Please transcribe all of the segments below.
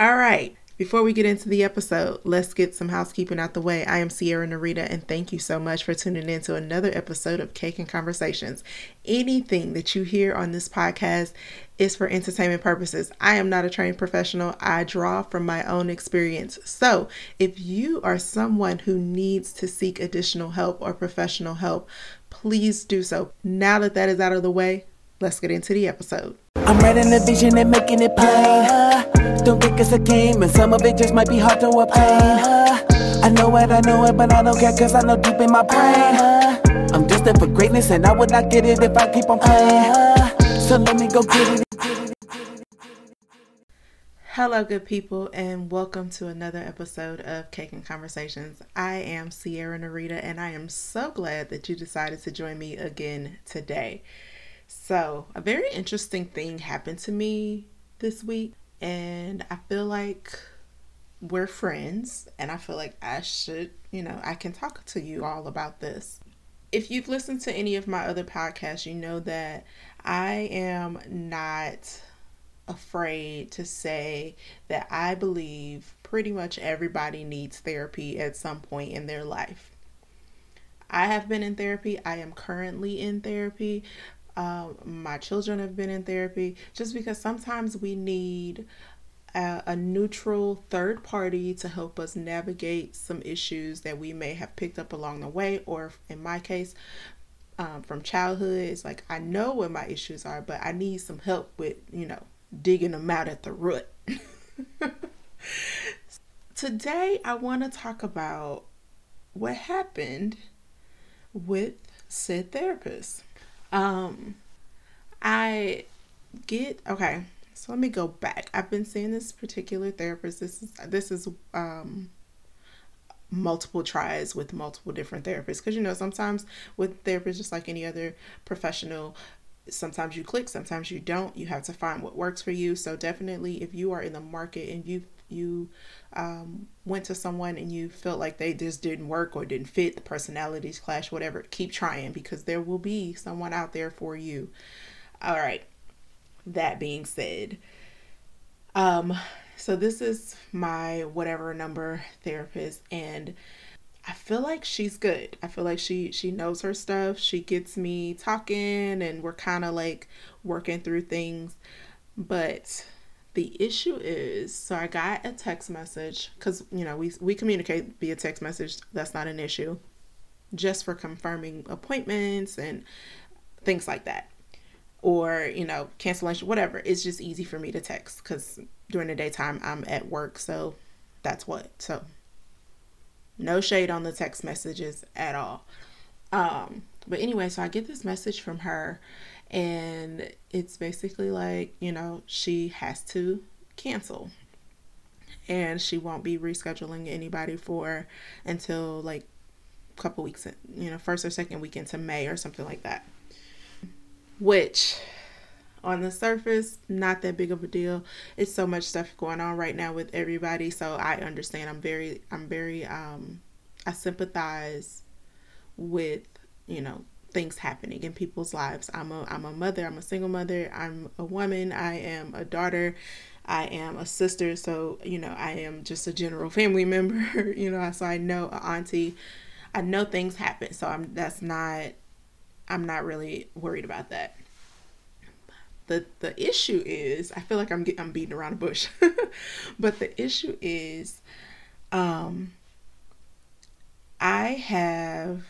All right. Before we get into the episode, let's get some housekeeping out the way. I am Sierra Narita, and thank you so much for tuning in to another episode of Cake and Conversations. Anything that you hear on this podcast is for entertainment purposes. I am not a trained professional, I draw from my own experience. So, if you are someone who needs to seek additional help or professional help, please do so. Now that that is out of the way, let's get into the episode. I'm writing the vision and making it plain. Don't think it's a game, and some of it just might be hard to obtain. I know it, I know it, but I don't care, cause I know deep in my brain. I'm destined for greatness, and I would not get it if I keep on playing. So let me go get it. Hello, good people, and welcome to another episode of Cake and Conversations. I am Sierra Narita, and I am so glad that you decided to join me again today. So, a very interesting thing happened to me this week, and I feel like we're friends, and I feel like I should, you know, I can talk to you all about this. If you've listened to any of my other podcasts, you know that I am not afraid to say that I believe pretty much everybody needs therapy at some point in their life. I have been in therapy. I am currently in therapy. Um, my children have been in therapy just because sometimes we need a, a, neutral third party to help us navigate some issues that we may have picked up along the way, or in my case, um, from childhood. It's like I know what my issues are, but I need some help with, you know, digging them out at the root. Today, I want to talk about what happened with said therapist. Um, I get okay. So let me go back. I've been seeing this particular therapist. This is this is um multiple tries with multiple different therapists because you know sometimes with therapists just like any other professional sometimes you click sometimes you don't you have to find what works for you so definitely if you are in the market and you you um, went to someone and you felt like they just didn't work or didn't fit the personalities clash whatever keep trying because there will be someone out there for you all right that being said um so this is my whatever number therapist and I feel like she's good. I feel like she she knows her stuff. She gets me talking and we're kind of like working through things. But the issue is so I got a text message cuz you know, we we communicate via text message. That's not an issue. Just for confirming appointments and things like that. Or, you know, cancellation, whatever. It's just easy for me to text cuz during the daytime I'm at work, so that's what. So no shade on the text messages at all. Um, but anyway, so I get this message from her, and it's basically like, you know, she has to cancel. And she won't be rescheduling anybody for until like a couple weeks, you know, first or second week into May or something like that. Which on the surface, not that big of a deal. It's so much stuff going on right now with everybody, so I understand. I'm very I'm very um I sympathize with, you know, things happening in people's lives. I'm a I'm a mother, I'm a single mother, I'm a woman, I am a daughter, I am a sister, so you know, I am just a general family member, you know, so I know a auntie. I know things happen, so I'm that's not I'm not really worried about that the the issue is I feel like I'm getting I'm beating around a bush, but the issue is, um, I have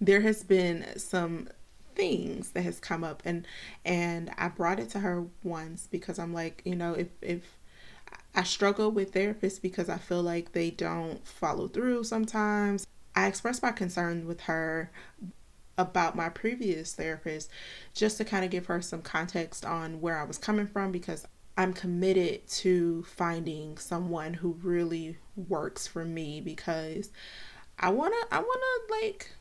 there has been some things that has come up and and I brought it to her once because I'm like you know if if I struggle with therapists because I feel like they don't follow through sometimes. I expressed my concern with her about my previous therapist just to kind of give her some context on where I was coming from because I'm committed to finding someone who really works for me because I want to I want to like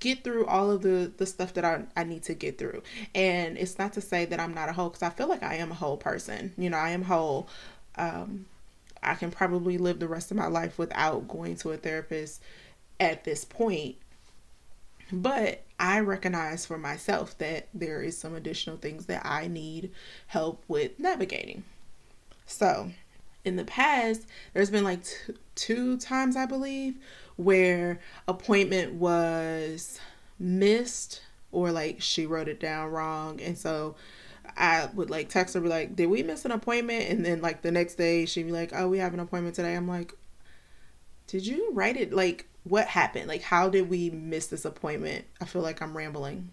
get through all of the the stuff that I, I need to get through. And it's not to say that i'm not a whole because i feel like i am a whole person. You know i am whole. Um i can probably live the rest of my life without going to a therapist at this point. But I recognize for myself that there is some additional things that I need help with navigating. So, in the past, there's been like t- two times, I believe, where appointment was missed or like she wrote it down wrong. And so I would like text her, be like, Did we miss an appointment? And then like the next day, she'd be like, Oh, we have an appointment today. I'm like, Did you write it? Like, what happened? Like, how did we miss this appointment? I feel like I'm rambling.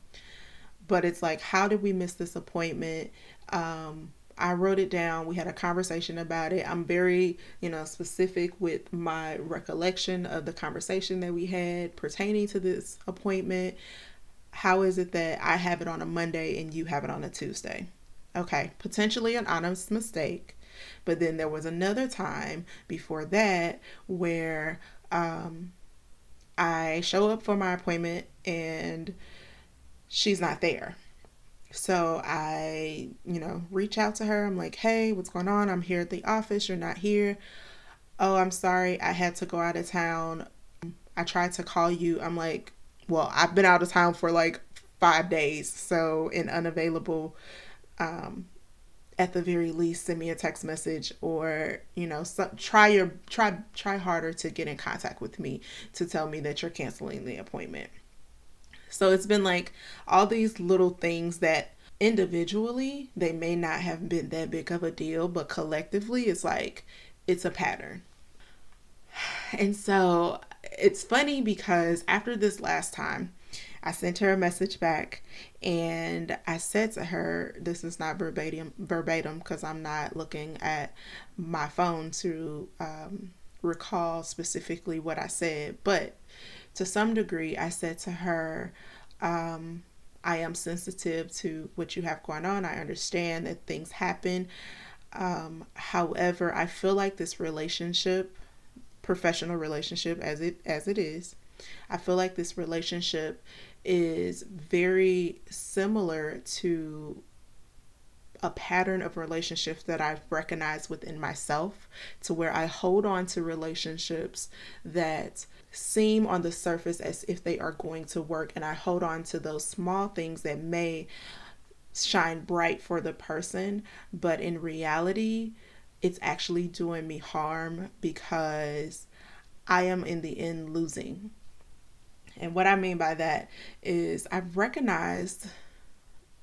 But it's like, how did we miss this appointment? Um, I wrote it down. We had a conversation about it. I'm very, you know, specific with my recollection of the conversation that we had pertaining to this appointment. How is it that I have it on a Monday and you have it on a Tuesday? Okay, potentially an honest mistake. But then there was another time before that where um, I show up for my appointment and she's not there. So I, you know, reach out to her. I'm like, hey, what's going on? I'm here at the office. You're not here. Oh, I'm sorry. I had to go out of town. I tried to call you. I'm like, well, I've been out of town for like five days. So, in unavailable, um, at the very least, send me a text message or, you know, so, try your, try, try harder to get in contact with me to tell me that you're canceling the appointment. So it's been like all these little things that individually they may not have been that big of a deal, but collectively it's like it's a pattern. And so it's funny because after this last time, I sent her a message back and I said to her, this is not verbatim verbatim because I'm not looking at my phone to um, recall specifically what I said, but to some degree, I said to her, um, I am sensitive to what you have going on. I understand that things happen. Um, however, I feel like this relationship, professional relationship as it as it is, I feel like this relationship is very similar to a pattern of relationships that I've recognized within myself to where I hold on to relationships that seem on the surface as if they are going to work and I hold on to those small things that may shine bright for the person, but in reality, it's actually doing me harm because I am in the end losing. And what I mean by that is I've recognized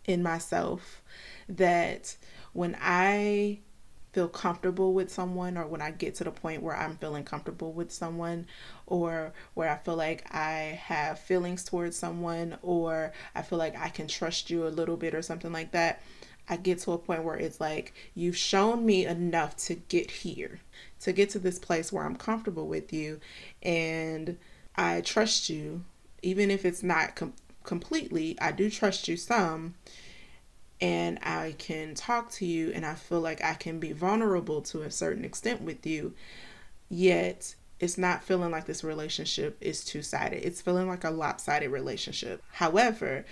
in myself that when I feel comfortable with someone or when I get to the point where I'm feeling comfortable with someone or where I feel like I have feelings towards someone or I feel like I can trust you a little bit or something like that, I get to a point where it's like you've shown me enough to get here, to get to this place where I'm comfortable with you and I trust you even if it's not com- completely, I do trust you some and I can talk to you and I feel like I can be vulnerable to a certain extent with you, yet it's not feeling like this relationship is two sided. It's feeling like a lopsided relationship. However,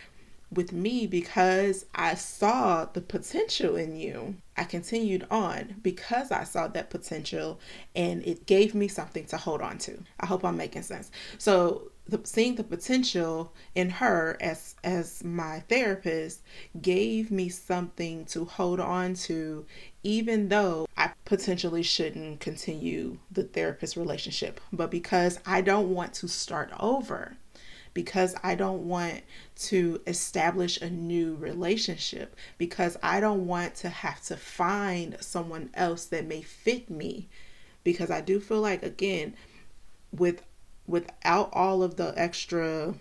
with me, because I saw the potential in you, I continued on because I saw that potential and it gave me something to hold on to. I hope I'm making sense. So, the, seeing the potential in her as as my therapist gave me something to hold on to even though I potentially shouldn't continue the therapist relationship. But because I don't want to start over because I don't want to establish a new relationship because I don't want to have to find someone else that may fit me because I do feel like again with without all of the extra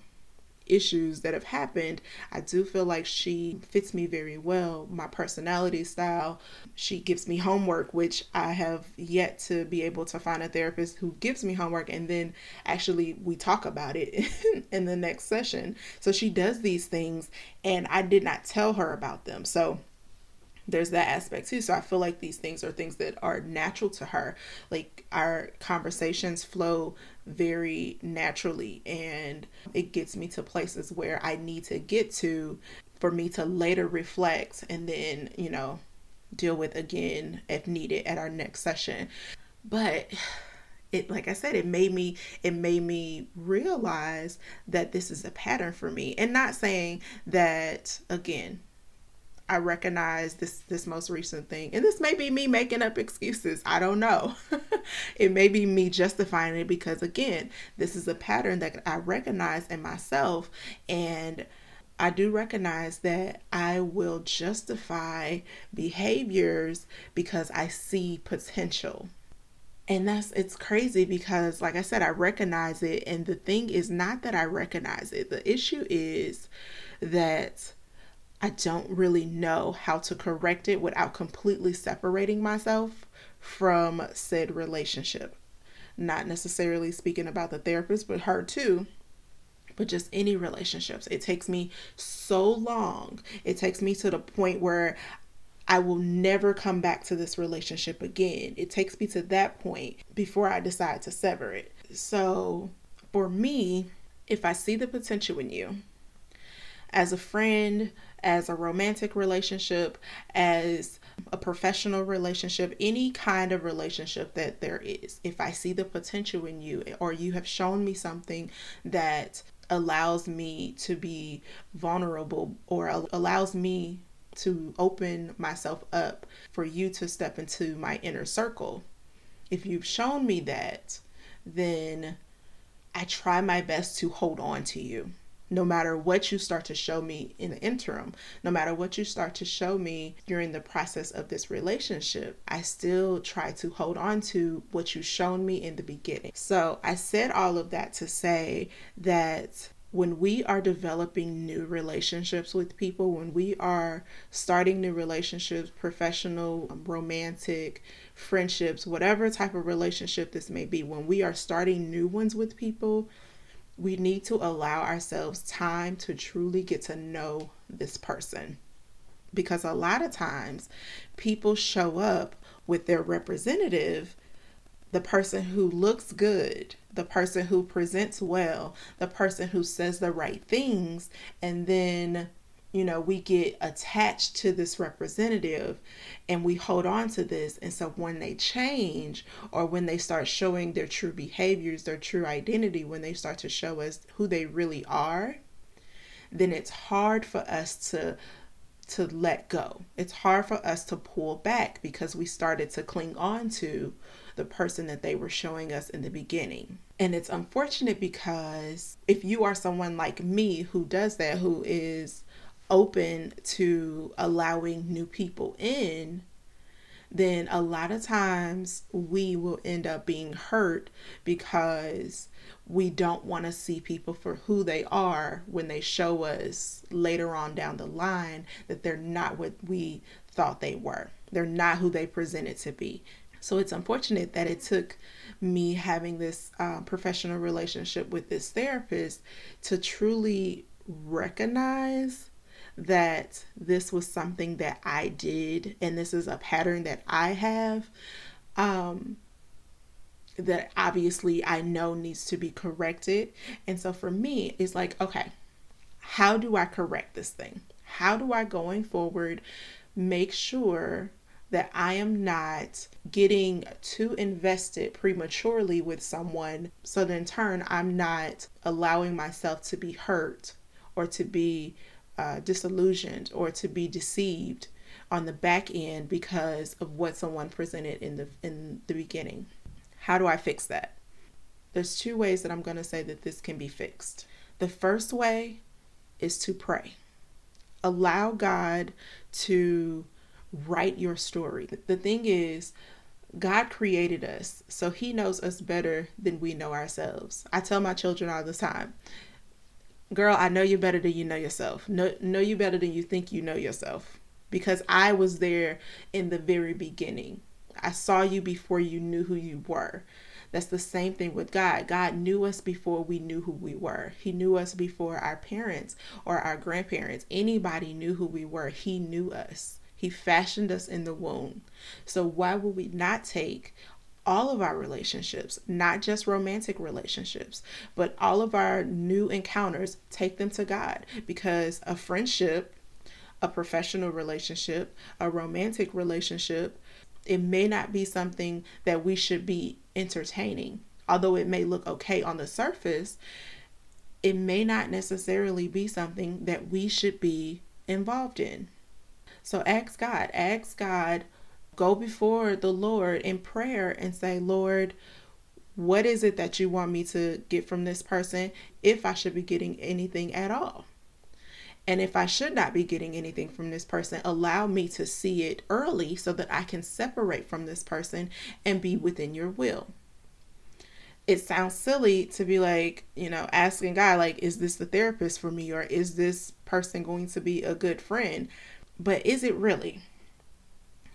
issues that have happened, I do feel like she fits me very well. My personality style, she gives me homework, which I have yet to be able to find a therapist who gives me homework and then actually we talk about it in the next session. So she does these things and I did not tell her about them. So there's that aspect too. So I feel like these things are things that are natural to her. Like our conversations flow very naturally and it gets me to places where I need to get to for me to later reflect and then, you know, deal with again if needed at our next session. But it like I said, it made me it made me realize that this is a pattern for me. And not saying that again, I recognize this this most recent thing. And this may be me making up excuses. I don't know. it may be me justifying it because again, this is a pattern that I recognize in myself and I do recognize that I will justify behaviors because I see potential. And that's it's crazy because like I said I recognize it and the thing is not that I recognize it. The issue is that I don't really know how to correct it without completely separating myself from said relationship. Not necessarily speaking about the therapist, but her too. But just any relationships. It takes me so long. It takes me to the point where I will never come back to this relationship again. It takes me to that point before I decide to sever it. So, for me, if I see the potential in you, as a friend, as a romantic relationship, as a professional relationship, any kind of relationship that there is. If I see the potential in you or you have shown me something that allows me to be vulnerable or allows me to open myself up for you to step into my inner circle. If you've shown me that, then I try my best to hold on to you no matter what you start to show me in the interim, no matter what you start to show me during the process of this relationship, I still try to hold on to what you've shown me in the beginning. So I said all of that to say that when we are developing new relationships with people, when we are starting new relationships, professional, um, romantic, friendships, whatever type of relationship this may be, when we are starting new ones with people, we need to allow ourselves time to truly get to know this person. Because a lot of times people show up with their representative, the person who looks good, the person who presents well, the person who says the right things, and then you know, we get attached to this representative and we hold on to this. And so when they change or when they start showing their true behaviors, their true identity, when they start to show us who they really are, then it's hard for us to to let go. It's hard for us to pull back because we started to cling on to the person that they were showing us in the beginning. And it's unfortunate because if you are someone like me who does that, who is open to allowing new people in, then a lot of times we will end up being hurt because we don't want to see people for who they are when they show us later on down the line that they're not what we thought they were. They're not who they presented to be. So it's unfortunate that it took me having this uh, professional relationship with this therapist to truly recognize that this was something that I did and this is a pattern that I have um, that obviously I know needs to be corrected. And so for me, it's like, okay, how do I correct this thing? How do I going forward make sure that I am not getting too invested prematurely with someone so that in turn I'm not allowing myself to be hurt or to be uh, disillusioned or to be deceived on the back end because of what someone presented in the in the beginning. How do I fix that? There's two ways that I'm going to say that this can be fixed. The first way is to pray. Allow God to write your story. The thing is, God created us, so He knows us better than we know ourselves. I tell my children all the time girl, I know you better than you know yourself. Know, know you better than you think you know yourself. Because I was there in the very beginning. I saw you before you knew who you were. That's the same thing with God. God knew us before we knew who we were. He knew us before our parents or our grandparents. Anybody knew who we were. He knew us. He fashioned us in the womb. So why would we not take all of our relationships, not just romantic relationships, but all of our new encounters, take them to God because a friendship, a professional relationship, a romantic relationship, it may not be something that we should be entertaining. Although it may look okay on the surface, it may not necessarily be something that we should be involved in. So ask God, ask God, go before the Lord in prayer and say, Lord, what is it that you want me to get from this person if I should be getting anything at all? And if I should not be getting anything from this person, allow me to see it early so that I can separate from this person and be within your will. It sounds silly to be like, you know, asking God, like, is this the therapist for me or is this person going to be a good friend? But is it really?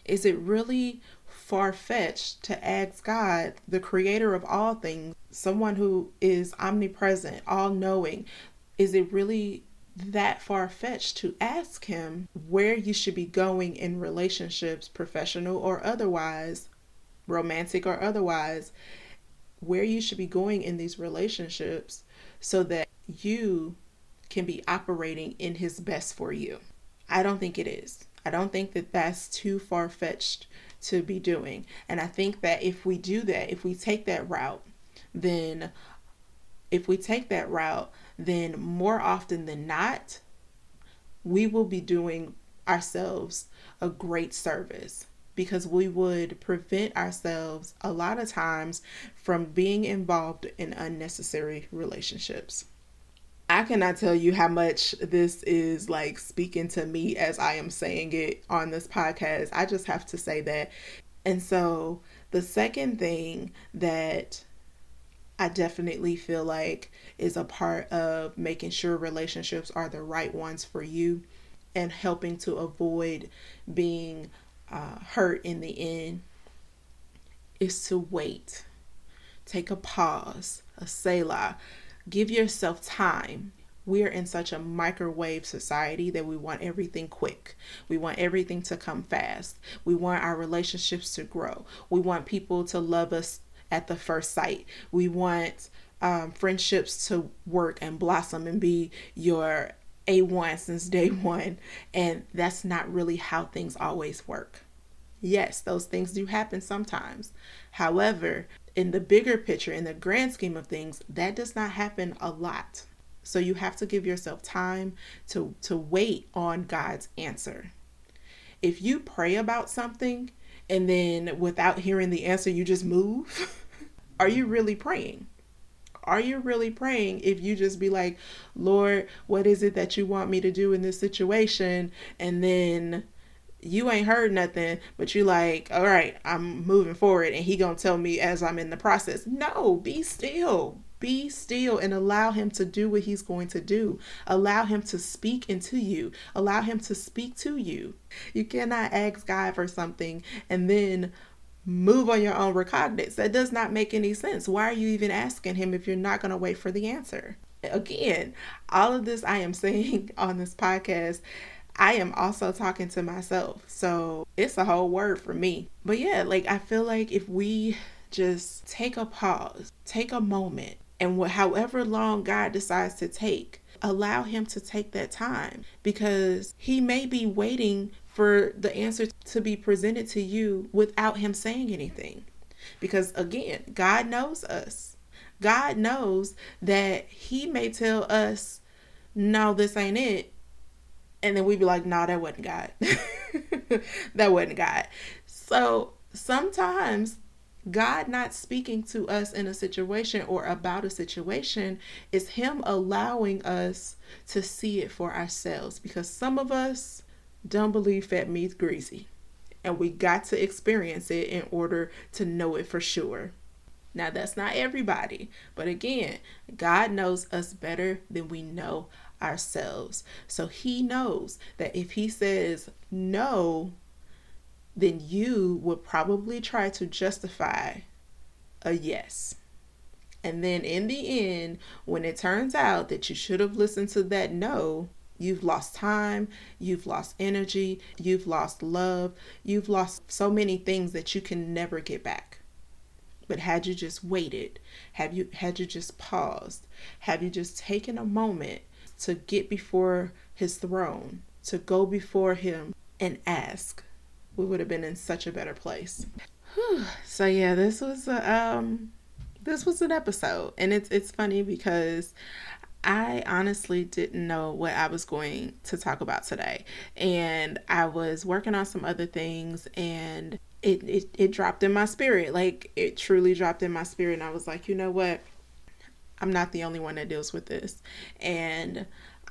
Is it really far fetched to ask God, the creator of all things, someone who is omnipresent, all knowing, is it really that far fetched to ask him where you should be going in relationships, professional or otherwise, romantic or otherwise, where you should be going in these relationships so that you can be operating in his best for you. I don't think it is. I don't think that that's too far fetched to be doing. And I think that if we do that, if we take that route, then if we take that route, then more often than not, we will be doing ourselves a great service because we would prevent ourselves a lot of times from being involved in unnecessary relationships. I cannot tell you how much this is like speaking to me as I am saying it on this podcast. I just have to say that. And so, the second thing that I definitely feel like is a part of making sure relationships are the right ones for you and helping to avoid being uh, hurt in the end is to wait. Take a pause, a selah. Give yourself time. We're in such a microwave society that we want everything quick. We want everything to come fast. We want our relationships to grow. We want people to love us at the first sight. We want um, friendships to work and blossom and be your A1 since day one. And that's not really how things always work. Yes, those things do happen sometimes. However, in the bigger picture, in the grand scheme of things, that does not happen a lot. So you have to give yourself time to, to wait on God's answer. If you pray about something and then without hearing the answer, you just move, are you really praying? Are you really praying if you just be like, Lord, what is it that you want me to do in this situation? And then you ain't heard nothing, but you like, all right, I'm moving forward and he gonna tell me as I'm in the process. No, be still. Be still and allow him to do what he's going to do. Allow him to speak into you. Allow him to speak to you. You cannot ask God for something and then move on your own recognizance. That does not make any sense. Why are you even asking him if you're not going to wait for the answer? Again, all of this I am saying on this podcast, I am also talking to myself. So it's a whole word for me. But yeah, like I feel like if we just take a pause, take a moment, and however long God decides to take, allow Him to take that time because He may be waiting for the answer to be presented to you without him saying anything. Because again, God knows us. God knows that he may tell us, no, this ain't it. And then we'd be like, nah, that wasn't God. that wasn't God. So sometimes God not speaking to us in a situation or about a situation is Him allowing us to see it for ourselves. Because some of us, don't believe fat meat's greasy. And we got to experience it in order to know it for sure. Now, that's not everybody, but again, God knows us better than we know ourselves. So He knows that if He says no, then you would probably try to justify a yes. And then in the end, when it turns out that you should have listened to that no, You've lost time, you've lost energy, you've lost love, you've lost so many things that you can never get back. But had you just waited, have you had you just paused, have you just taken a moment to get before his throne, to go before him and ask, we would have been in such a better place. Whew. So yeah, this was a, um this was an episode and it's it's funny because I honestly didn't know what I was going to talk about today. And I was working on some other things and it, it, it dropped in my spirit. Like it truly dropped in my spirit. And I was like, you know what? I'm not the only one that deals with this. And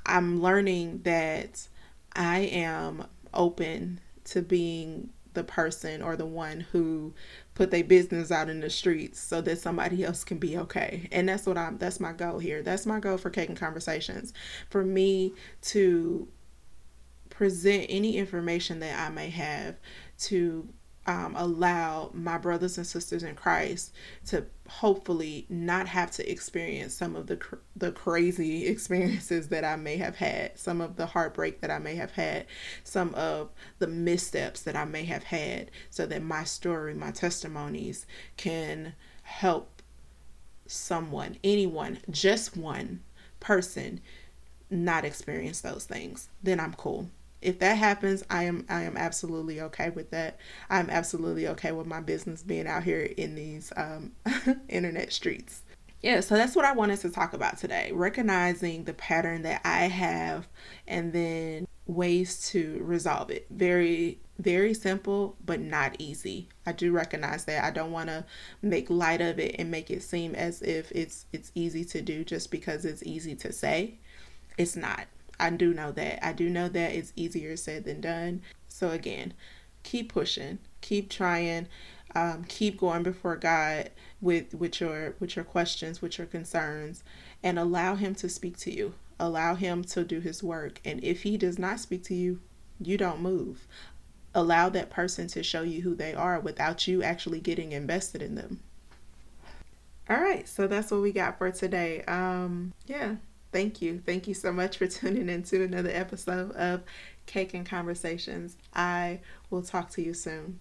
I'm learning that I am open to being the person or the one who put their business out in the streets so that somebody else can be okay. And that's what I'm that's my goal here. That's my goal for Cake and Conversations. For me to present any information that I may have to um, allow my brothers and sisters in Christ to hopefully not have to experience some of the cr- the crazy experiences that I may have had, some of the heartbreak that I may have had, some of the missteps that I may have had, so that my story, my testimonies can help someone, anyone, just one person not experience those things. Then I'm cool if that happens, I am I am absolutely okay with that. I'm absolutely okay with my business being out here in these um, internet streets. Yeah, so that's what I wanted to talk about today. Recognizing the pattern that I have and then ways to resolve it. Very very simple but not easy. I do recognize that. I don't want to make light of it and make it seem as if it's it's easy to do just because it's easy to say. It's not. I do know that. I do know that it's easier said than done. So again, keep pushing, keep trying, um, keep going before God with with your with your questions, with your concerns, and allow Him to speak to you. Allow Him to do His work. And if He does not speak to you, you don't move. Allow that person to show you who they are without you actually getting invested in them. All right, so that's what we got for today. Um, yeah, thank you. Thank you so much for tuning into another episode of Cake and Conversations. I will talk to you soon.